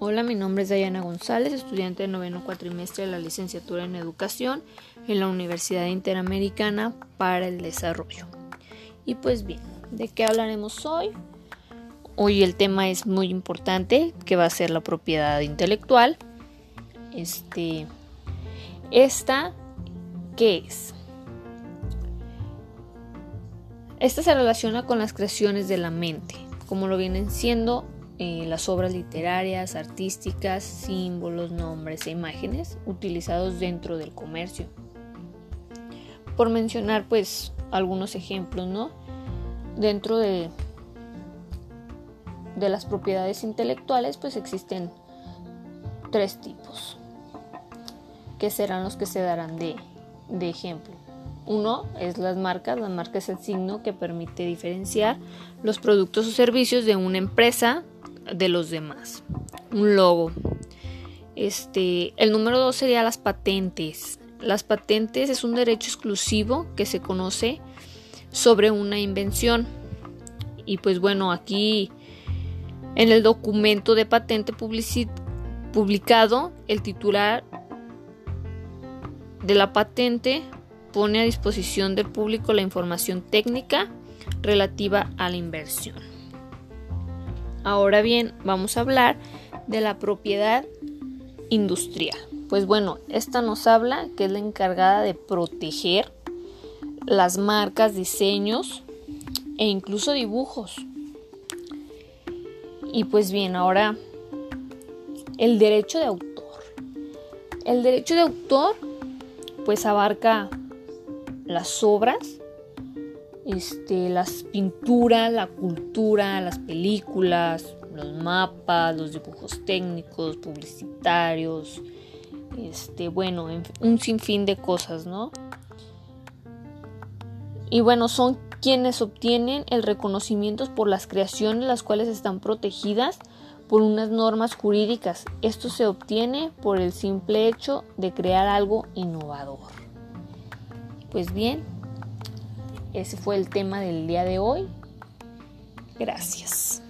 Hola, mi nombre es Dayana González, estudiante de noveno cuatrimestre de la licenciatura en Educación en la Universidad Interamericana para el Desarrollo. Y pues bien, ¿de qué hablaremos hoy? Hoy el tema es muy importante, que va a ser la propiedad intelectual. Este, esta, ¿qué es? Esta se relaciona con las creaciones de la mente, como lo vienen siendo eh, las obras literarias, artísticas, símbolos, nombres e imágenes utilizados dentro del comercio. Por mencionar pues algunos ejemplos, ¿no? Dentro de, de las propiedades intelectuales pues existen tres tipos, que serán los que se darán de, de ejemplo. Uno es las marcas. La marca es el signo que permite diferenciar los productos o servicios de una empresa de los demás. Un logo. Este, el número dos sería las patentes. Las patentes es un derecho exclusivo que se conoce sobre una invención. Y pues bueno, aquí en el documento de patente publicado, el titular de la patente pone a disposición del público la información técnica relativa a la inversión. Ahora bien, vamos a hablar de la propiedad industrial. Pues bueno, esta nos habla que es la encargada de proteger las marcas, diseños e incluso dibujos. Y pues bien, ahora el derecho de autor. El derecho de autor pues abarca las obras este, las pinturas, la cultura, las películas, los mapas, los dibujos técnicos, publicitarios, este, bueno, un sinfín de cosas, ¿no? Y bueno, son quienes obtienen el reconocimiento por las creaciones las cuales están protegidas por unas normas jurídicas. Esto se obtiene por el simple hecho de crear algo innovador. Pues bien, ese fue el tema del día de hoy. Gracias.